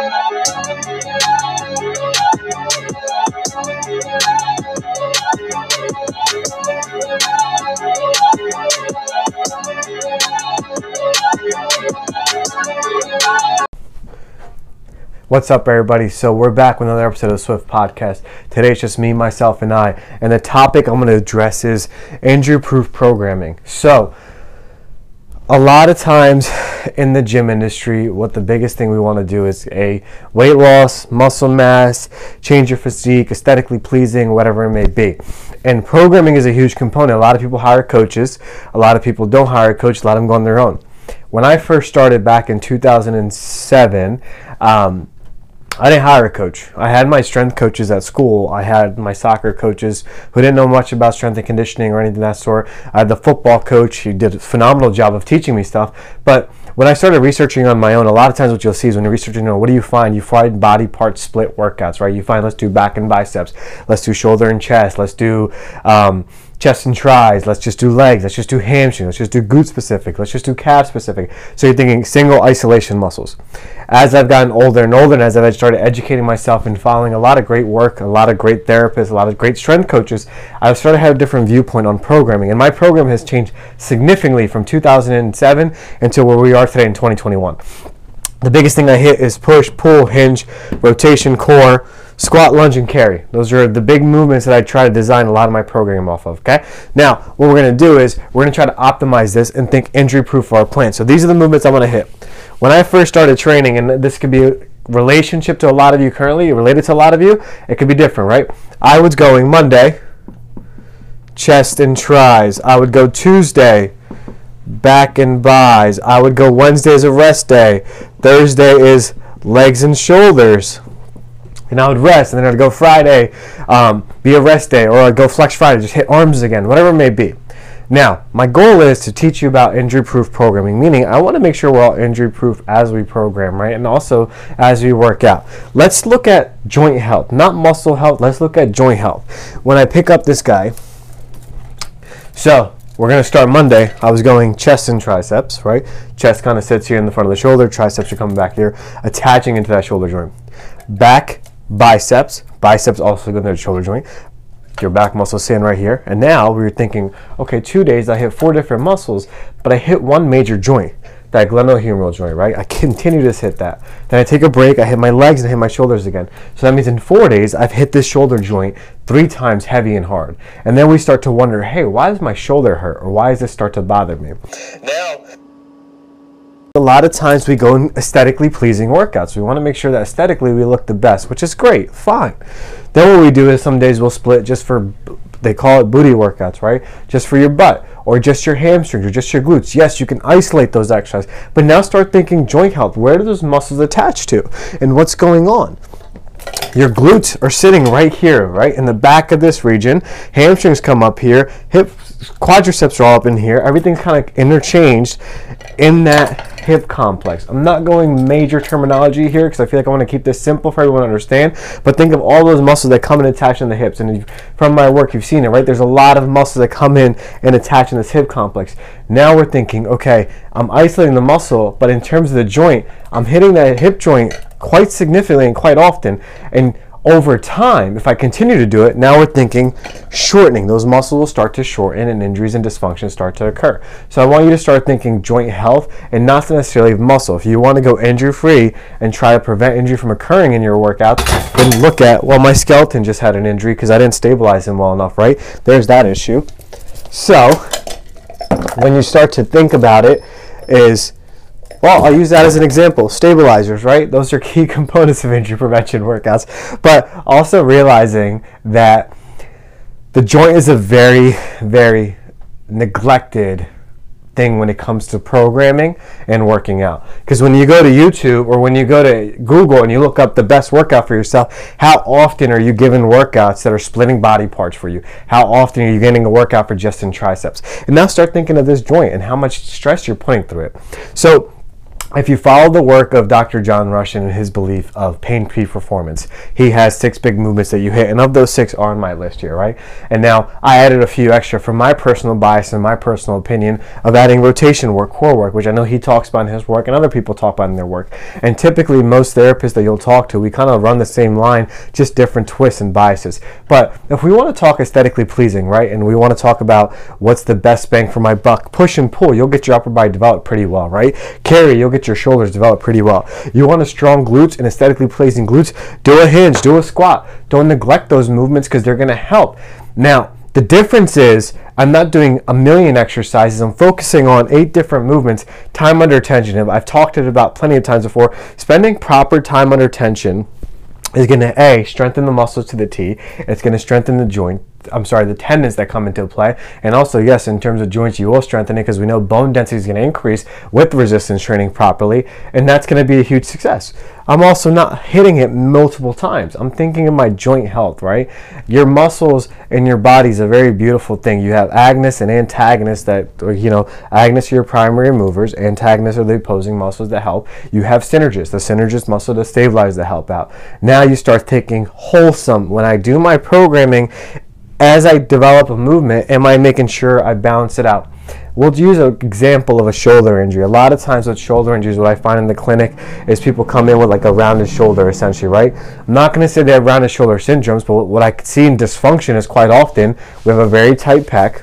What's up, everybody? So, we're back with another episode of the Swift Podcast. Today it's just me, myself, and I. And the topic I'm going to address is injury proof programming. So, a lot of times in the gym industry, what the biggest thing we want to do is a weight loss, muscle mass, change your physique, aesthetically pleasing, whatever it may be. And programming is a huge component. A lot of people hire coaches, a lot of people don't hire a coach, a lot of them go on their own. When I first started back in 2007, um, I didn't hire a coach. I had my strength coaches at school. I had my soccer coaches who didn't know much about strength and conditioning or anything of that sort. I had the football coach who did a phenomenal job of teaching me stuff. But when I started researching on my own, a lot of times what you'll see is when you're researching, what do you find? You find body part split workouts, right? You find let's do back and biceps, let's do shoulder and chest, let's do um, chest and tries, let's just do legs, let's just do hamstring, let's just do glute specific, let's just do calf specific. So you're thinking single isolation muscles. As I've gotten older and older, and as I've started educating myself and following a lot of great work, a lot of great therapists, a lot of great strength coaches, I've started to have a different viewpoint on programming. And my program has changed significantly from 2007 until where we are today in 2021. The biggest thing I hit is push, pull, hinge, rotation, core, squat, lunge, and carry. Those are the big movements that I try to design a lot of my program off of. Okay. Now, what we're going to do is we're going to try to optimize this and think injury proof for our plan. So these are the movements I'm going to hit. When I first started training, and this could be relationship to a lot of you currently, related to a lot of you, it could be different, right? I was going Monday, chest and tries. I would go Tuesday, back and buys. I would go Wednesday as a rest day. Thursday is legs and shoulders and I would rest, and then I'd go Friday, um, be a rest day, or I'd go flex Friday, just hit arms again, whatever it may be. Now, my goal is to teach you about injury proof programming, meaning I want to make sure we're all injury proof as we program, right? And also as we work out. Let's look at joint health, not muscle health. Let's look at joint health. When I pick up this guy, so we're going to start Monday. I was going chest and triceps, right? Chest kind of sits here in the front of the shoulder, triceps are coming back here, attaching into that shoulder joint. Back biceps. Biceps also go to the shoulder joint. Your back muscle sitting right here. And now we were thinking, okay, two days I hit four different muscles, but I hit one major joint, that glenohumeral joint, right? I continue to hit that. Then I take a break, I hit my legs and I hit my shoulders again. So that means in four days, I've hit this shoulder joint three times heavy and hard. And then we start to wonder, hey, why does my shoulder hurt? Or why does this start to bother me? Now, a lot of times we go in aesthetically pleasing workouts. We want to make sure that aesthetically we look the best, which is great, fine. Then what we do is some days we'll split just for, they call it booty workouts, right? Just for your butt or just your hamstrings or just your glutes. Yes, you can isolate those exercises, but now start thinking joint health. Where do those muscles attach to and what's going on? Your glutes are sitting right here, right in the back of this region. Hamstrings come up here. Hip, quadriceps are all up in here. Everything's kind of interchanged in that hip complex. I'm not going major terminology here because I feel like I want to keep this simple for everyone to understand. But think of all those muscles that come and attach in the hips. And from my work, you've seen it, right? There's a lot of muscles that come in and attach in this hip complex. Now we're thinking, okay, I'm isolating the muscle, but in terms of the joint, I'm hitting that hip joint quite significantly and quite often. And over time, if I continue to do it, now we're thinking shortening. Those muscles will start to shorten and injuries and dysfunction start to occur. So I want you to start thinking joint health and not necessarily muscle. If you want to go injury free and try to prevent injury from occurring in your workouts, then look at, well, my skeleton just had an injury because I didn't stabilize him well enough, right? There's that issue. So when you start to think about it, is well, I'll use that as an example. Stabilizers, right? Those are key components of injury prevention workouts. But also realizing that the joint is a very, very neglected thing when it comes to programming and working out. Because when you go to YouTube or when you go to Google and you look up the best workout for yourself, how often are you given workouts that are splitting body parts for you? How often are you getting a workout for just in triceps? And now start thinking of this joint and how much stress you're putting through it. So if you follow the work of Dr. John Rusin and his belief of pain free performance, he has six big movements that you hit, and of those six are on my list here, right? And now I added a few extra from my personal bias and my personal opinion of adding rotation work, core work, which I know he talks about in his work and other people talk about in their work. And typically, most therapists that you'll talk to, we kind of run the same line, just different twists and biases. But if we want to talk aesthetically pleasing, right, and we want to talk about what's the best bang for my buck, push and pull, you'll get your upper body developed pretty well, right? Carry, you'll get your shoulders developed pretty well. You want a strong glutes and aesthetically pleasing glutes, do a hinge, do a squat. Don't neglect those movements because they're going to help. Now, the difference is I'm not doing a million exercises. I'm focusing on eight different movements, time under tension. I've talked it about plenty of times before. Spending proper time under tension is going to a strengthen the muscles to the T. It's going to strengthen the joint. I'm sorry, the tendons that come into play. And also, yes, in terms of joints, you will strengthen it because we know bone density is going to increase with resistance training properly, and that's going to be a huge success. I'm also not hitting it multiple times. I'm thinking of my joint health, right? Your muscles and your body is a very beautiful thing. You have agonists and antagonists that, you know, agonists are your primary movers, antagonists are the opposing muscles that help. You have synergists, the synergist muscle to stabilize the help out. Now you start thinking wholesome. When I do my programming, as I develop a movement, am I making sure I balance it out? We'll use an example of a shoulder injury. A lot of times with shoulder injuries, what I find in the clinic is people come in with like a rounded shoulder, essentially, right? I'm not going to say they have rounded shoulder syndromes, but what I see in dysfunction is quite often we have a very tight pec,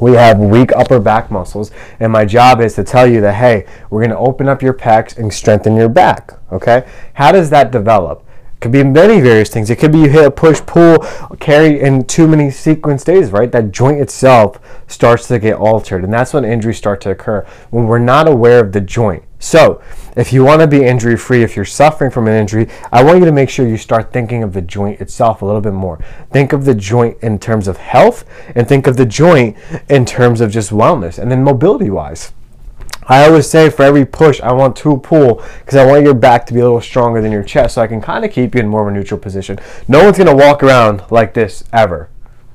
we have weak upper back muscles, and my job is to tell you that hey, we're going to open up your pecs and strengthen your back. Okay? How does that develop? Could be many various things. It could be you hit a push, pull, carry in too many sequence days, right? That joint itself starts to get altered, and that's when injuries start to occur when we're not aware of the joint. So, if you want to be injury free, if you're suffering from an injury, I want you to make sure you start thinking of the joint itself a little bit more. Think of the joint in terms of health, and think of the joint in terms of just wellness, and then mobility wise. I always say for every push, I want to pull because I want your back to be a little stronger than your chest so I can kind of keep you in more of a neutral position. No one's going to walk around like this ever.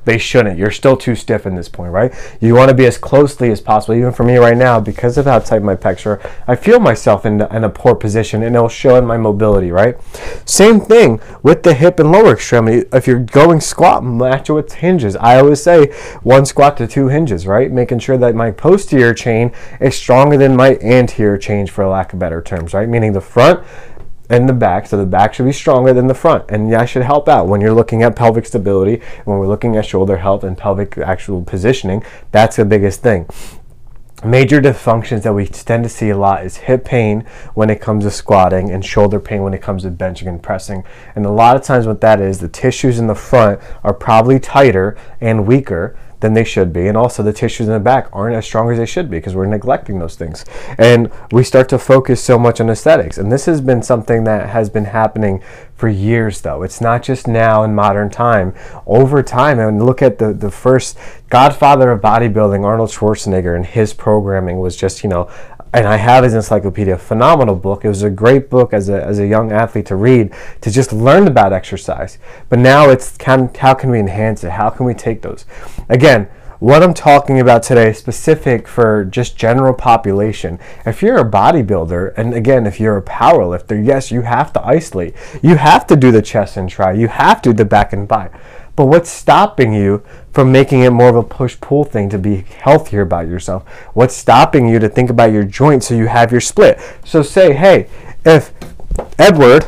They shouldn't. You're still too stiff in this point, right? You want to be as closely as possible. Even for me right now, because of how tight my pecs are, I feel myself in, in a poor position and it'll show in my mobility, right? Same thing with the hip and lower extremity. If you're going squat, match it with hinges. I always say one squat to two hinges, right? Making sure that my posterior chain is stronger than my anterior chain, for lack of better terms, right? Meaning the front and the back. So the back should be stronger than the front. And that should help out when you're looking at pelvic stability, when we're looking at shoulder health and pelvic actual positioning. That's the biggest thing. Major dysfunctions that we tend to see a lot is hip pain when it comes to squatting and shoulder pain when it comes to benching and pressing. And a lot of times, what that is, the tissues in the front are probably tighter and weaker than they should be. And also, the tissues in the back aren't as strong as they should be because we're neglecting those things. And we start to focus so much on aesthetics. And this has been something that has been happening for years, though. It's not just now in modern time. Over time, and look at the, the first godfather of bodybuilding, Arnold Schwarzenegger, and his programming was just, you know, and I have his encyclopedia, phenomenal book. It was a great book as a, as a young athlete to read to just learn about exercise. But now it's can, how can we enhance it? How can we take those? Again, what I'm talking about today specific for just general population. If you're a bodybuilder, and again, if you're a power lifter, yes, you have to isolate. You have to do the chest and try. You have to do the back and bi. But what's stopping you from making it more of a push pull thing to be healthier about yourself? What's stopping you to think about your joints so you have your split? So say, hey, if Edward,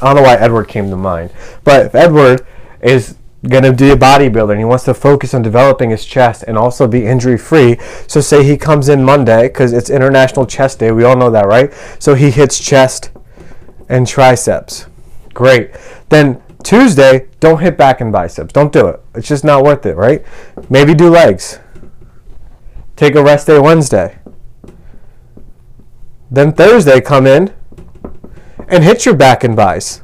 I don't know why Edward came to mind, but if Edward is going to be a bodybuilder and he wants to focus on developing his chest and also be injury free. So say he comes in Monday because it's International Chest Day. We all know that, right? So he hits chest and triceps. Great. Then Tuesday, don't hit back and biceps. Don't do it. It's just not worth it, right? Maybe do legs. Take a rest day Wednesday. Then Thursday, come in and hit your back and biceps.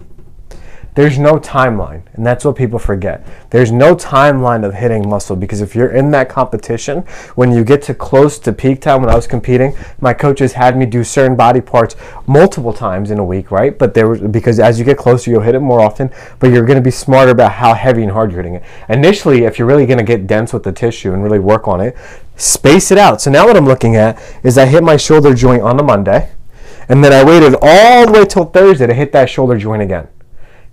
There's no timeline. And that's what people forget. There's no timeline of hitting muscle because if you're in that competition, when you get to close to peak time when I was competing, my coaches had me do certain body parts multiple times in a week, right? But there was because as you get closer, you'll hit it more often, but you're going to be smarter about how heavy and hard you're hitting it. Initially, if you're really going to get dense with the tissue and really work on it, space it out. So now what I'm looking at is I hit my shoulder joint on a Monday, and then I waited all the way till Thursday to hit that shoulder joint again.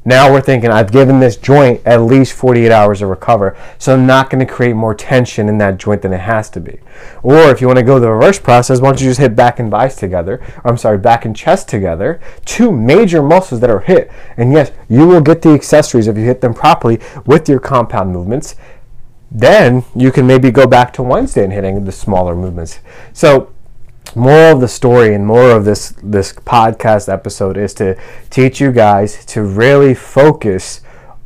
Now we're thinking I've given this joint at least 48 hours to recover, so I'm not going to create more tension in that joint than it has to be. Or if you want to go the reverse process, why don't you just hit back and biceps together, or I'm sorry, back and chest together, two major muscles that are hit. And yes, you will get the accessories if you hit them properly with your compound movements. Then you can maybe go back to Wednesday and hitting the smaller movements. So more of the story and more of this this podcast episode is to teach you guys to really focus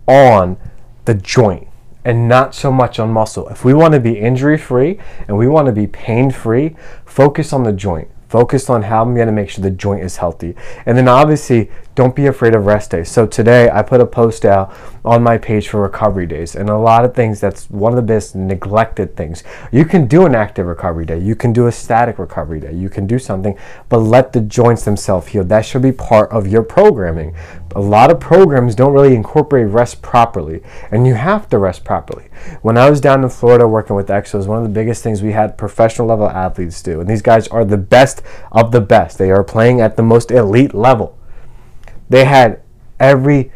on the joint and not so much on muscle. If we want to be injury free and we want to be pain free, focus on the joint. Focus on how I'm going to make sure the joint is healthy. And then obviously, don't be afraid of rest days. So today I put a post out on my page for recovery days. And a lot of things that's one of the best neglected things. You can do an active recovery day. You can do a static recovery day. You can do something, but let the joints themselves heal. That should be part of your programming. A lot of programs don't really incorporate rest properly, and you have to rest properly. When I was down in Florida working with Exos, one of the biggest things we had professional level athletes do, and these guys are the best of the best. They are playing at the most elite level. They had every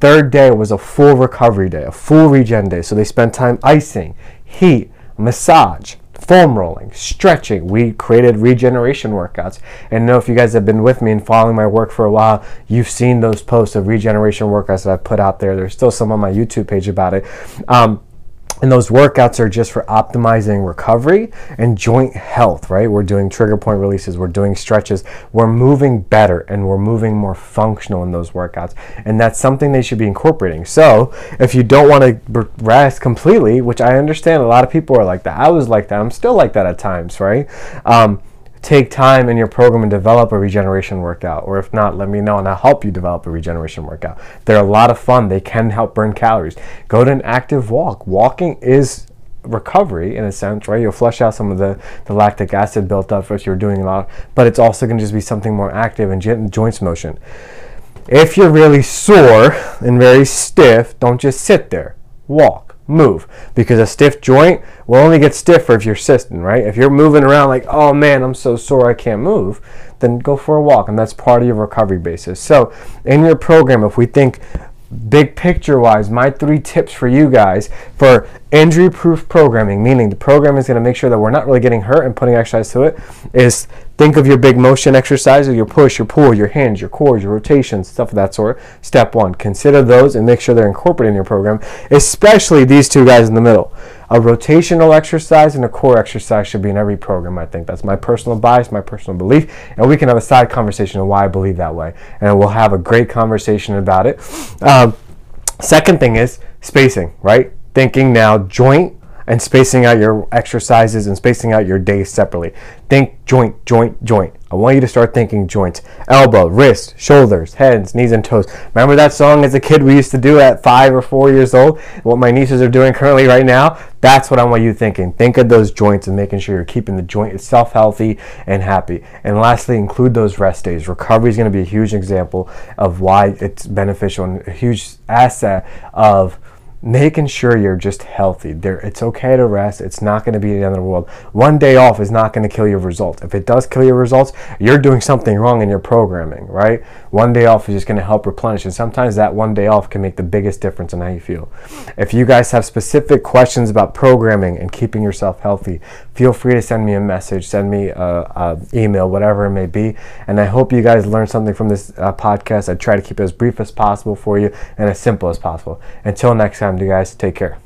third day was a full recovery day, a full regen day. So they spent time icing, heat, massage, foam rolling, stretching. We created regeneration workouts. And know if you guys have been with me and following my work for a while, you've seen those posts of regeneration workouts that I've put out there. There's still some on my YouTube page about it. Um, and those workouts are just for optimizing recovery and joint health, right? We're doing trigger point releases, we're doing stretches, we're moving better and we're moving more functional in those workouts. And that's something they should be incorporating. So if you don't want to rest completely, which I understand a lot of people are like that, I was like that, I'm still like that at times, right? Um, take time in your program and develop a regeneration workout. Or if not, let me know and I'll help you develop a regeneration workout. They're a lot of fun. They can help burn calories. Go to an active walk. Walking is recovery in a sense, right? You'll flush out some of the, the lactic acid built up if you're doing a lot, but it's also going to just be something more active and joints motion. If you're really sore and very stiff, don't just sit there. Walk move because a stiff joint will only get stiffer if you're sitting, right? If you're moving around like, oh man, I'm so sore I can't move, then go for a walk, and that's part of your recovery basis. So, in your program, if we think big picture wise, my three tips for you guys for injury proof programming, meaning the program is going to make sure that we're not really getting hurt and putting exercise to it, is think of your big motion exercises, your push, your pull, your hinge, your core, your rotations, stuff of that sort. Step one, consider those and make sure they're incorporated in your program, especially these two guys in the middle. A rotational exercise and a core exercise should be in every program, I think. That's my personal bias, my personal belief, and we can have a side conversation on why I believe that way. And we'll have a great conversation about it. Um, second thing is spacing, right? Thinking now joint and spacing out your exercises and spacing out your days separately. Think joint, joint, joint. I want you to start thinking joints. Elbow, wrist, shoulders, heads, knees, and toes. Remember that song as a kid we used to do at five or four years old? What my nieces are doing currently right now? That's what I want you thinking. Think of those joints and making sure you're keeping the joint itself healthy and happy. And lastly, include those rest days. Recovery is going to be a huge example of why it's beneficial and a huge asset of making sure you're just healthy. There, it's okay to rest. It's not going to be the end of the world. One day off is not going to kill your results. If it does kill your results, you're doing something wrong in your programming, right? One day off is just going to help replenish, and sometimes that one day off can make the biggest difference in how you feel. If you guys have specific questions about programming and keeping yourself healthy, feel free to send me a message, send me a, a email, whatever it may be. And I hope you guys learned something from this uh, podcast. I try to keep it as brief as possible for you and as simple as possible. Until next time time, you guys. Take care.